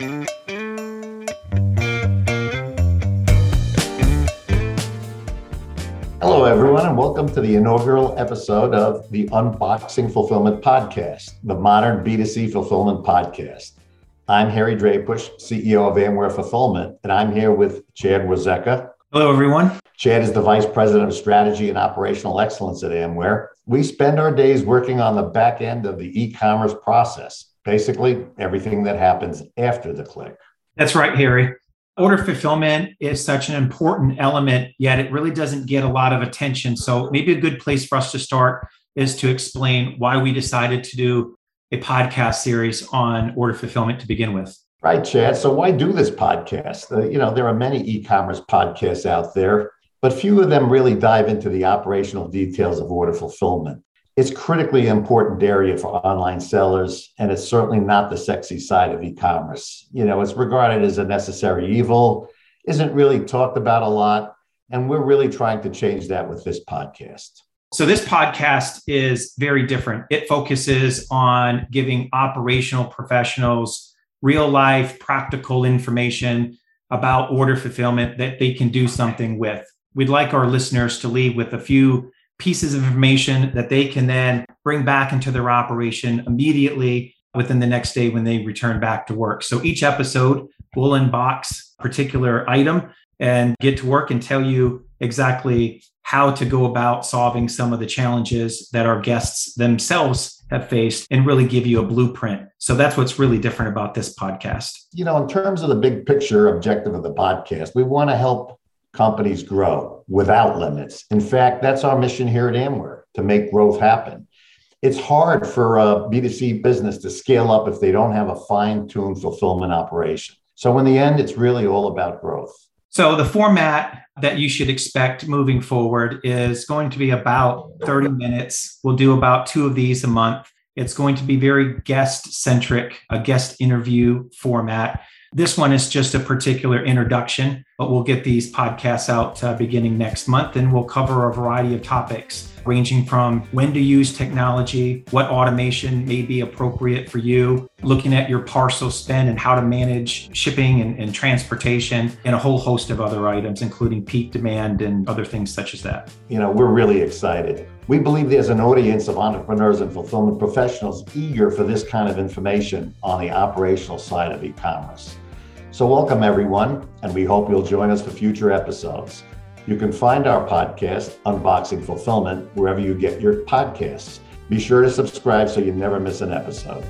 Hello, everyone, and welcome to the inaugural episode of the Unboxing Fulfillment Podcast, the modern B2C fulfillment podcast. I'm Harry Drajpuch, CEO of Amware Fulfillment, and I'm here with Chad Warzecha. Hello, everyone. Chad is the Vice President of Strategy and Operational Excellence at Amware. We spend our days working on the back end of the e commerce process, basically everything that happens after the click. That's right, Harry. Order fulfillment is such an important element, yet it really doesn't get a lot of attention. So, maybe a good place for us to start is to explain why we decided to do a podcast series on order fulfillment to begin with. Right, Chad. So why do this podcast? Uh, you know, there are many e-commerce podcasts out there, but few of them really dive into the operational details of order fulfillment. It's critically important area for online sellers, and it's certainly not the sexy side of e-commerce. You know, it's regarded as a necessary evil, isn't really talked about a lot, and we're really trying to change that with this podcast. So, this podcast is very different. It focuses on giving operational professionals real life, practical information about order fulfillment that they can do something with. We'd like our listeners to leave with a few pieces of information that they can then bring back into their operation immediately within the next day when they return back to work. So, each episode will unbox a particular item and get to work and tell you exactly how to go about solving some of the challenges that our guests themselves have faced and really give you a blueprint. So that's what's really different about this podcast. You know, in terms of the big picture objective of the podcast, we want to help companies grow without limits. In fact, that's our mission here at Amware to make growth happen. It's hard for a B2C business to scale up if they don't have a fine tuned fulfillment operation. So, in the end, it's really all about growth. So, the format that you should expect moving forward is going to be about 30 minutes. We'll do about two of these a month. It's going to be very guest centric, a guest interview format. This one is just a particular introduction, but we'll get these podcasts out uh, beginning next month and we'll cover a variety of topics ranging from when to use technology, what automation may be appropriate for you, looking at your parcel spend and how to manage shipping and, and transportation, and a whole host of other items, including peak demand and other things such as that. You know, we're really excited. We believe there's an audience of entrepreneurs and fulfillment professionals eager for this kind of information on the operational side of e commerce. So, welcome everyone, and we hope you'll join us for future episodes. You can find our podcast, Unboxing Fulfillment, wherever you get your podcasts. Be sure to subscribe so you never miss an episode.